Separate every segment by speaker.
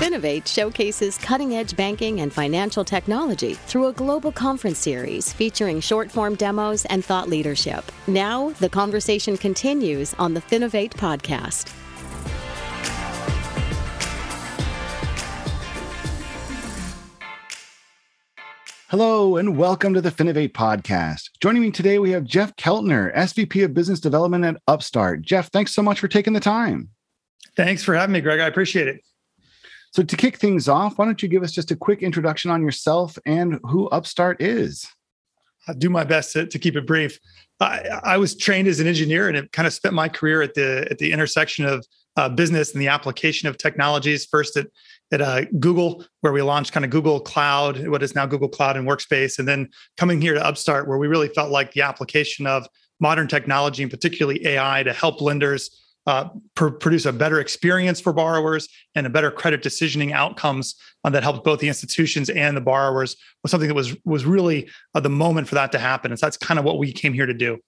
Speaker 1: Finovate showcases cutting edge banking and financial technology through a global conference series featuring short form demos and thought leadership. Now, the conversation continues on the Finovate podcast.
Speaker 2: Hello and welcome to the Finovate podcast. Joining me today, we have Jeff Keltner, SVP of Business Development at Upstart. Jeff, thanks so much for taking the time.
Speaker 3: Thanks for having me, Greg. I appreciate it.
Speaker 2: So, to kick things off, why don't you give us just a quick introduction on yourself and who Upstart is?
Speaker 3: I'll do my best to, to keep it brief. I, I, was trained as an engineer and have kind of spent my career at the at the intersection of uh, business and the application of technologies. First at at uh, Google, where we launched kind of Google Cloud, what is now Google Cloud and Workspace, and then coming here to Upstart, where we really felt like the application of modern technology and particularly AI to help lenders uh, pr- produce a better experience for borrowers and a better credit decisioning outcomes uh, that helped both the institutions and the borrowers was something that was was really uh, the moment for that to happen. And so that's kind of what we came here to do.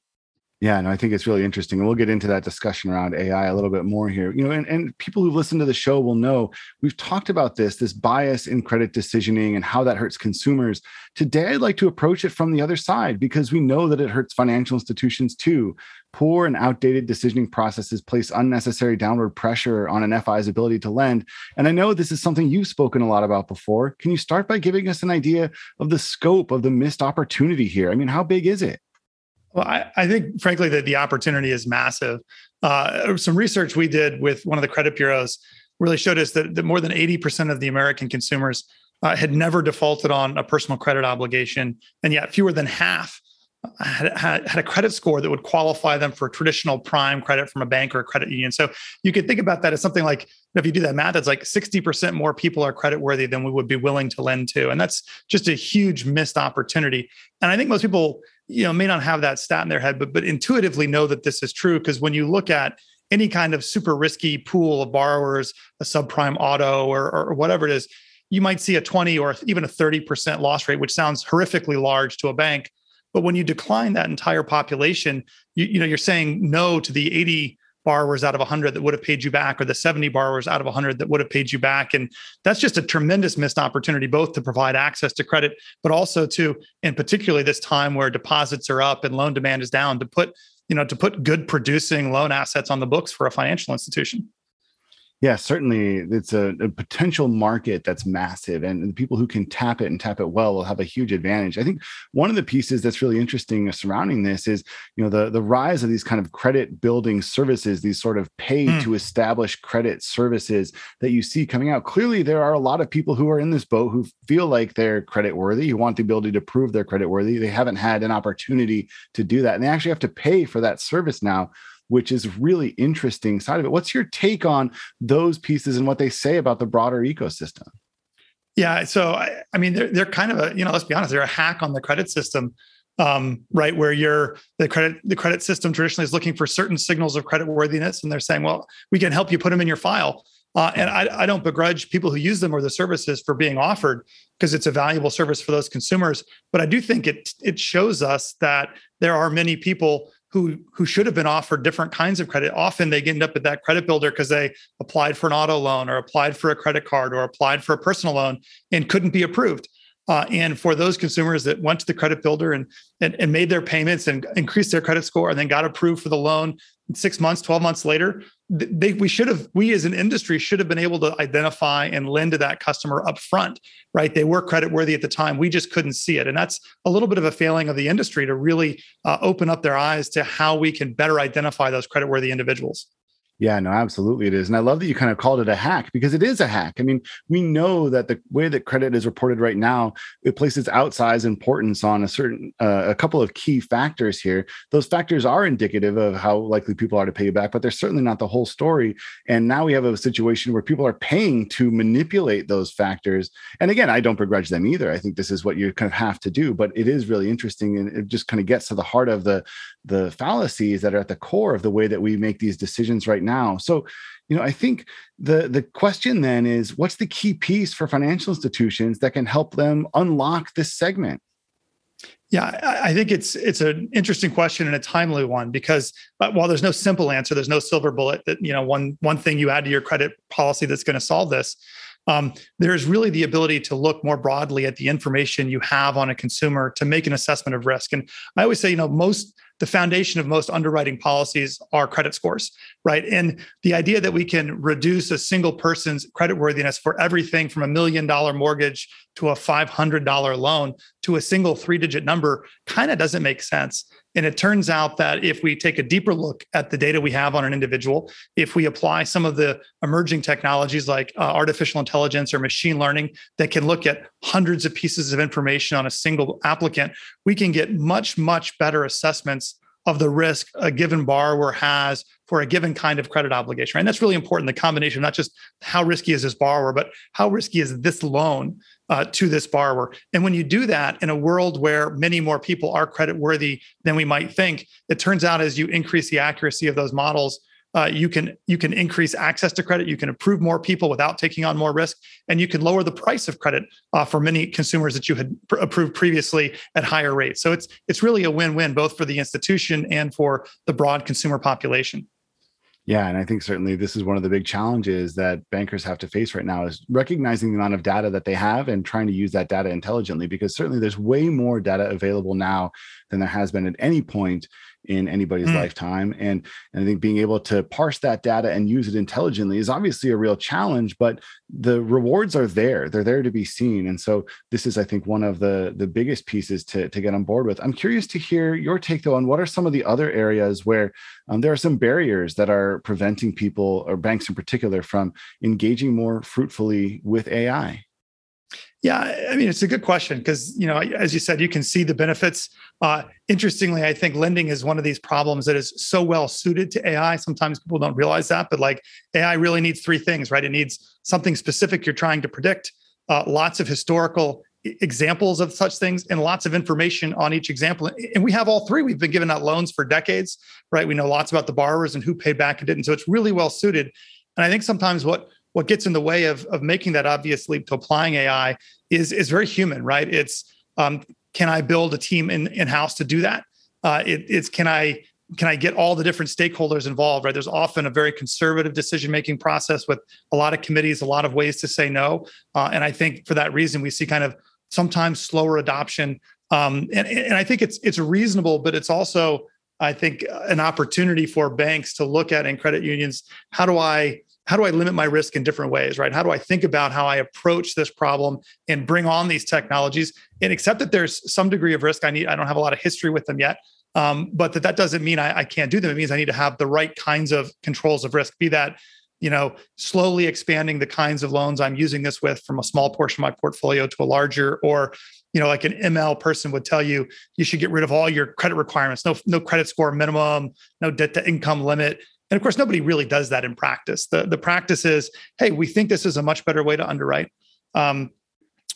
Speaker 2: Yeah, no, I think it's really interesting. And we'll get into that discussion around AI a little bit more here. You know, and, and people who've listened to the show will know we've talked about this, this bias in credit decisioning and how that hurts consumers. Today, I'd like to approach it from the other side because we know that it hurts financial institutions too. Poor and outdated decisioning processes place unnecessary downward pressure on an FI's ability to lend. And I know this is something you've spoken a lot about before. Can you start by giving us an idea of the scope of the missed opportunity here? I mean, how big is it?
Speaker 3: Well, I, I, think, frankly, that the opportunity is massive. Uh, some research we did with one of the credit bureaus really showed us that, that more than 80% of the American consumers uh, had never defaulted on a personal credit obligation, and yet fewer than half had, had, had, a credit score that would qualify them for traditional prime credit from a bank or a credit union. So you could think about that as something like if you do that math, it's like 60% more people are credit worthy than we would be willing to lend to. And that's just a huge missed opportunity. And I think most people you know may not have that stat in their head but but intuitively know that this is true because when you look at any kind of super risky pool of borrowers a subprime auto or, or whatever it is you might see a 20 or even a 30% loss rate which sounds horrifically large to a bank. But when you decline that entire population you, you know you're saying no to the 80 borrowers out of 100 that would have paid you back or the 70 borrowers out of 100 that would have paid you back. And that's just a tremendous missed opportunity both to provide access to credit but also to in particularly this time where deposits are up and loan demand is down to put you know to put good producing loan assets on the books for a financial institution
Speaker 2: yeah, certainly it's a, a, potential market that's massive, and the people who can tap it and tap it well will have a huge advantage. I think one of the pieces that's really interesting surrounding this is, you know, the the rise of these kind of credit building services, these sort of pay mm. to establish credit services that you see coming out. Clearly, there are a lot of people who are in this boat who feel like they're credit worthy, who want the ability to prove they're credit worthy. They haven't had an opportunity to do that, and they actually have to pay for that service now which is really interesting side of it. What's your take on those pieces and what they say about the broader ecosystem?
Speaker 3: Yeah, so I, I mean, they're they're kind of a you know, let's be honest, they're a hack on the credit system, um, right? Where you're the credit the credit system traditionally is looking for certain signals of credit worthiness, and they're saying, well, we can help you put them in your file. Uh, and I, I, don't begrudge people who use them or the services for being offered because it's a valuable service for those consumers. But I do think it it shows us that there are many people who who should have been offered different kinds of credit. Often they end up at that credit builder because they applied for an auto loan or applied for a credit card or applied for a personal loan and couldn't be approved uh, and for those consumers that went to the credit builder and, and, and made their payments and increased their credit score and then got approved for the loan six months, 12 months later, they, we should have, we as an industry should have been able to identify and lend to that customer up front, right? They were credit worthy at the time. We just couldn't see it. And that's a little bit of a failing of the industry to really uh, open up their eyes to how we can better identify those credit worthy individuals.
Speaker 2: Yeah, no, absolutely it is. And I love that you kind of called it a hack because it is a hack. I mean, we know that the way that credit is reported right now, it places outsized importance on a certain, uh, a couple of key factors here. Those factors are indicative of how likely people are to pay you back, but they're certainly not the whole story. And now we have a situation where people are paying to manipulate those factors. And again, I don't begrudge them either. I think this is what you kind of have to do, but it is really interesting. And it just kind of gets to the heart of the, the fallacies that are at the core of the way that we make these decisions right now now. So, you know, I think the the question then is what's the key piece for financial institutions that can help them unlock this segment?
Speaker 3: Yeah, I think it's it's an interesting question and a timely one because uh, while there's no simple answer, there's no silver bullet that you know one one thing you add to your credit policy that's going to solve this. Um, there's really the ability to look more broadly at the information you have on a consumer to make an assessment of risk. And I always say, you know, most the foundation of most underwriting policies are credit scores, right? And the idea that we can reduce a single person's credit worthiness for everything from a million dollar mortgage to a $500 loan to a single three digit number kind of doesn't make sense. And it turns out that if we take a deeper look at the data we have on an individual, if we apply some of the emerging technologies like uh, artificial intelligence or machine learning that can look at hundreds of pieces of information on a single applicant, we can get much, much better assessments of the risk a given borrower has for a given kind of credit obligation. Right? And that's really important the combination, not just how risky is this borrower, but how risky is this loan uh, to this borrower. And when you do that in a world where many more people are credit worthy than we might think, it turns out as you increase the accuracy of those models, uh, you can you can increase access to credit. You can approve more people without taking on more risk and you can lower the price of credit uh, for many consumers that you had pr- approved previously at higher rates. So it's it's really a win-win both for the institution and for the broad consumer population.
Speaker 2: Yeah, and I think certainly this is one of the big challenges that bankers have to face right now is recognizing the amount of data that they have and trying to use that data intelligently because certainly there's way more data available now than there has been at any point in anybody's mm. lifetime. And, and I think being able to parse that data and use it intelligently is obviously a real challenge, but the rewards are there. They're there to be seen. And so this is, I think, one of the, the biggest pieces to, to get on board with. I'm curious to hear your take though on what are some of the other areas where um, there are some barriers that are preventing people or banks in particular from engaging more fruitfully with AI.
Speaker 3: Yeah, I mean it's a good question because you know, as you said, you can see the benefits. Uh, interestingly, I think lending is one of these problems that is so well suited to AI. Sometimes people don't realize that, but like AI really needs three things, right? It needs something specific you're trying to predict, uh, lots of historical examples of such things, and lots of information on each example. And we have all three. We've been giving out loans for decades, right? We know lots about the borrowers and who paid back and didn't. So it's really well suited. And I think sometimes what what gets in the way of, of making that obvious leap to applying AI is, is very human, right? It's um, can I build a team in in house to do that? Uh, it, it's can I can I get all the different stakeholders involved? Right? There's often a very conservative decision making process with a lot of committees, a lot of ways to say no, uh, and I think for that reason we see kind of sometimes slower adoption. Um, and and I think it's it's reasonable, but it's also I think an opportunity for banks to look at and credit unions. How do I how do I limit my risk in different ways, right? How do I think about how I approach this problem and bring on these technologies and accept that there's some degree of risk. I need, I don't have a lot of history with them yet. Um, but that that doesn't mean I, I can't do them. It means I need to have the right kinds of controls of risk, be that you know, slowly expanding the kinds of loans I'm using this with from a small portion of my portfolio to a larger, or you know, like an ML person would tell you, you should get rid of all your credit requirements, no no credit score minimum, no debt to income limit, and of course, nobody really does that in practice. The, the practice is, hey, we think this is a much better way to underwrite. Um,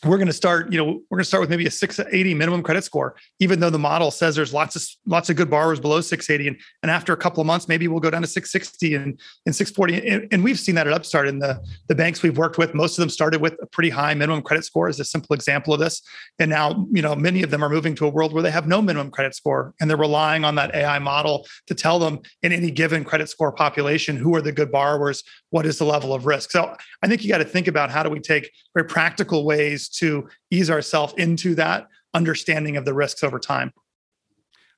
Speaker 3: we're going to start you know we're going to start with maybe a 680 minimum credit score even though the model says there's lots of lots of good borrowers below 680 and, and after a couple of months maybe we'll go down to 660 and, and 640 and, and we've seen that at upstart in the the banks we've worked with. Most of them started with a pretty high minimum credit score as a simple example of this. And now you know many of them are moving to a world where they have no minimum credit score and they're relying on that ai model to tell them in any given credit score population who are the good borrowers what is the level of risk so i think you got to think about how do we take very practical ways to ease ourselves into that understanding of the risks over time.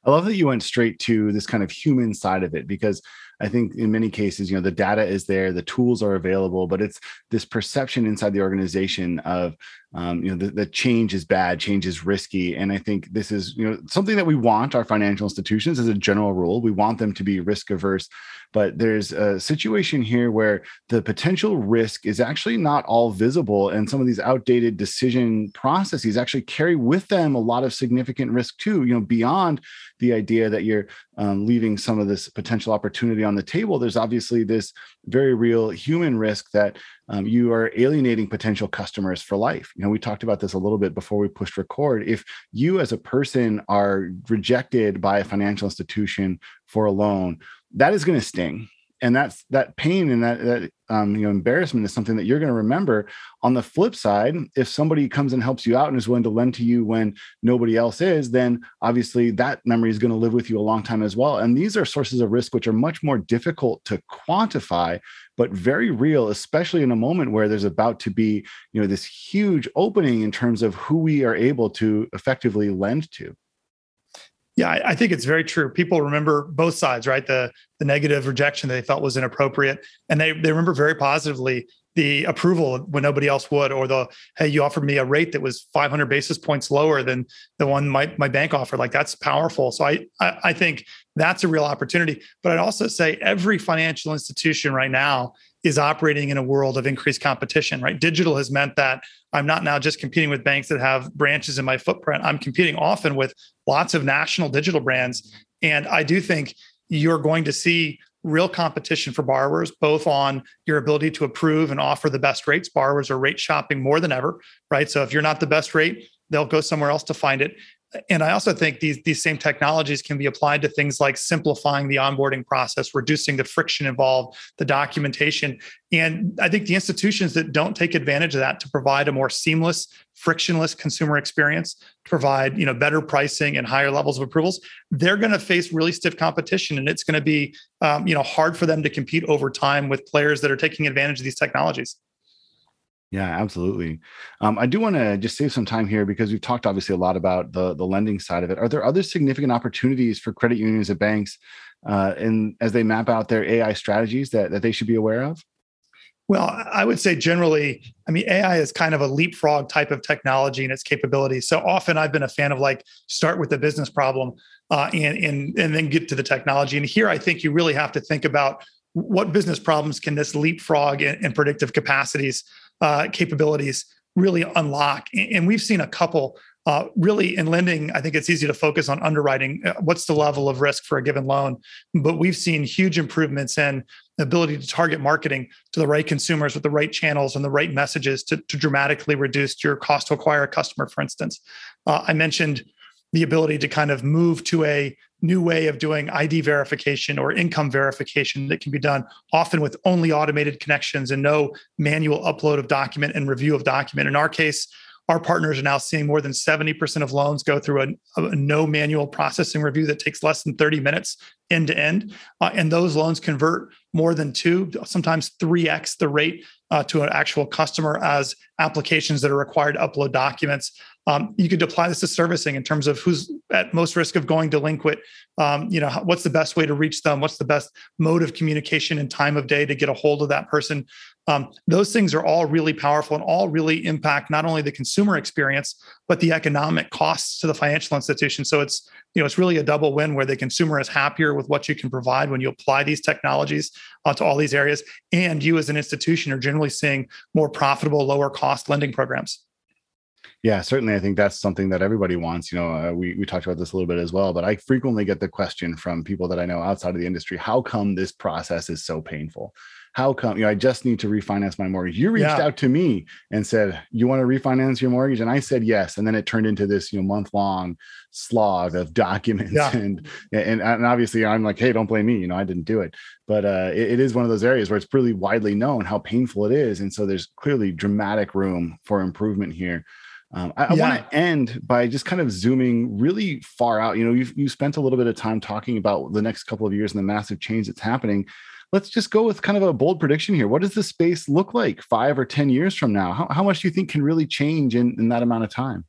Speaker 2: I love that you went straight to this kind of human side of it because I think in many cases, you know, the data is there, the tools are available, but it's this perception inside the organization of, um, you know, the, the change is bad, change is risky. And I think this is, you know, something that we want our financial institutions as a general rule. We want them to be risk averse, but there's a situation here where the potential risk is actually not all visible. And some of these outdated decision processes actually carry with them a lot of significant risk too, you know, beyond the idea that you're um, leaving some of this potential opportunity on the table, there's obviously this very real human risk that um, you are alienating potential customers for life. You know, we talked about this a little bit before we pushed record. If you as a person are rejected by a financial institution for a loan, that is going to sting and that's that pain and that that um, you know embarrassment is something that you're going to remember. On the flip side if somebody comes and helps you out and is willing to lend to you when nobody else is then obviously that memory is going to live with you a long time as well. And these are sources of risk which are much more difficult to quantify but very real especially in a moment where there's about to be you know this huge opening in terms of who we are able to effectively lend to
Speaker 3: yeah, I, think it's very true. People remember both sides, right? The the negative rejection they felt was inappropriate, and they they remember very positively the approval when nobody else would, or the hey, you offered me a rate that was 500 basis points lower than the one my my bank offered. Like that's powerful. So I I, I think that's a real opportunity. But I'd also say every financial institution right now is operating in a world of increased competition, right? Digital has meant that I'm not now just competing with banks that have branches in my footprint. I'm competing often with lots of national digital brands. And I do think you're going to see real competition for borrowers, both on your ability to approve and offer the best rates. Borrowers are rate shopping more than ever, right? So if you're not the best rate, they'll go somewhere else to find it and I also think these these same technologies can be applied to things like simplifying the onboarding process, reducing the friction involved, the documentation. And I think the institutions that don't take advantage of that to provide a more seamless, frictionless consumer experience, to provide you know better pricing and higher levels of approvals, they're going to face really stiff competition, and it's going to be um, you know hard for them to compete over time with players that are taking advantage of these technologies.
Speaker 2: Yeah, absolutely. Um, I do want to just save some time here because we've talked obviously a lot about the the lending side of it. Are there other significant opportunities for credit unions and banks, uh, and as they map out their AI strategies that that they should be aware of?
Speaker 3: Well, I would say generally, I mean, AI is kind of a leapfrog type of technology and its capabilities. So often, I've been a fan of like start with the business problem uh, and and and then get to the technology. And here, I think you really have to think about what business problems can this leapfrog and predictive capacities uh, capabilities really unlock. And we've seen a couple uh, really in lending. I think it's easy to focus on underwriting. Uh, what's the level of risk for a given loan? But we've seen huge improvements in the ability to target marketing to the right consumers with the right channels and the right messages to, to dramatically reduce your cost to acquire a customer, for instance. Uh, I mentioned the ability to kind of move to a new way of doing ID verification or income verification that can be done often with only automated connections and no manual upload of document and review of document. In our case, our partners are now seeing more than 70% of loans go through a, a no manual processing review that takes less than 30 minutes end to end. Uh, and those loans convert more than two, sometimes 3x the rate uh, to an actual customer as applications that are required to upload documents. Um, you could apply this to servicing in terms of who's at most risk of going delinquent. Um, you know, what's the best way to reach them? What's the best mode of communication and time of day to get a hold of that person? Um, those things are all really powerful and all really impact not only the consumer experience but the economic costs to the financial institution. So it's you know it's really a double win where the consumer is happier with what you can provide when you apply these technologies uh, to all these areas, and you as an institution are generally seeing more profitable, lower cost lending programs.
Speaker 2: Yeah, certainly. I think that's something that everybody wants. You know, uh, we we talked about this a little bit as well, but I frequently get the question from people that I know outside of the industry: How come this process is so painful? How come? You know, I just need to refinance my mortgage. You reached yeah. out to me and said you want to refinance your mortgage, and I said yes, and then it turned into this you know month long slog of documents, yeah. and, and and obviously I'm like, hey, don't blame me. You know, I didn't do it, but uh, it, it is one of those areas where it's really widely known how painful it is, and so there's clearly dramatic room for improvement here. Um, I, I want to end by just kind of zooming really far out. You know, you've you spent a little bit of time talking about the next couple of years and the massive change that's happening. Let's just go with kind of a bold prediction here. What does the space look like five or 10 years from now? How, how much do you think can really change in, in that amount of time?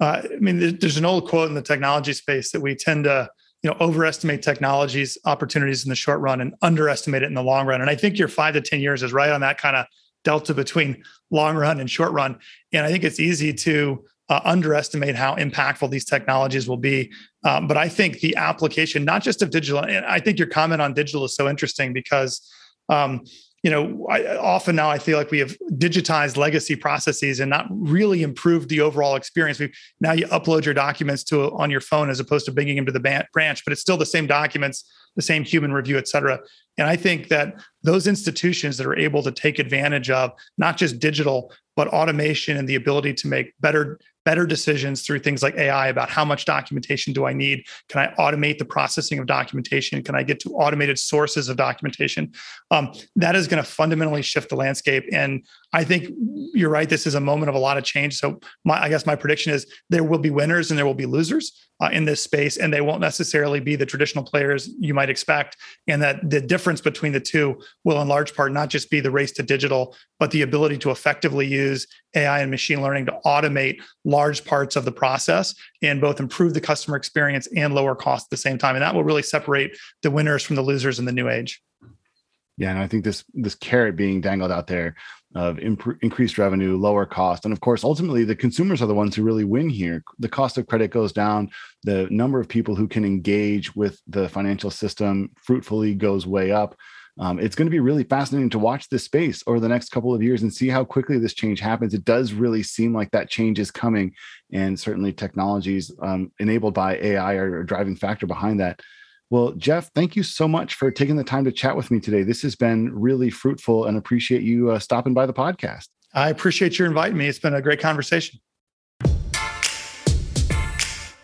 Speaker 3: Uh, I mean, there's an old quote in the technology space that we tend to, you know, overestimate technologies opportunities in the short run and underestimate it in the long run. And I think your five to 10 years is right on that kind of delta between long run and short run. And I think it's easy to uh, underestimate how impactful these technologies will be. Um, but I think the application, not just of digital, and I think your comment on digital is so interesting because, um, you know, I, often now I feel like we have digitized legacy processes and not really improved the overall experience. We now you upload your documents to on your phone as opposed to bringing them to the branch, but it's still the same documents, the same human review, et cetera. And I think that those institutions that are able to take advantage of not just digital, but automation and the ability to make better better decisions through things like AI about how much documentation do I need? Can I automate the processing of documentation? Can I get to automated sources of documentation? Um, that is going to fundamentally shift the landscape. And I think you're right. This is a moment of a lot of change. So my, I guess my prediction is there will be winners and there will be losers uh, in this space, and they won't necessarily be the traditional players you might expect. And that the difference between the two will, in large part, not just be the race to digital, but the ability to effectively use AI and machine learning to automate large parts of the process and both improve the customer experience and lower cost at the same time. And that will really separate the winners from the losers in the new age.
Speaker 2: Yeah, and I think this this carrot being dangled out there of imp- increased revenue, lower cost, and of course, ultimately, the consumers are the ones who really win here. The cost of credit goes down. The number of people who can engage with the financial system fruitfully goes way up. Um, it's going to be really fascinating to watch this space over the next couple of years and see how quickly this change happens. It does really seem like that change is coming, and certainly technologies um, enabled by AI are a driving factor behind that. Well, Jeff, thank you so much for taking the time to chat with me today. This has been really fruitful and appreciate you uh, stopping by the podcast.
Speaker 3: I appreciate you inviting me. It's been a great conversation.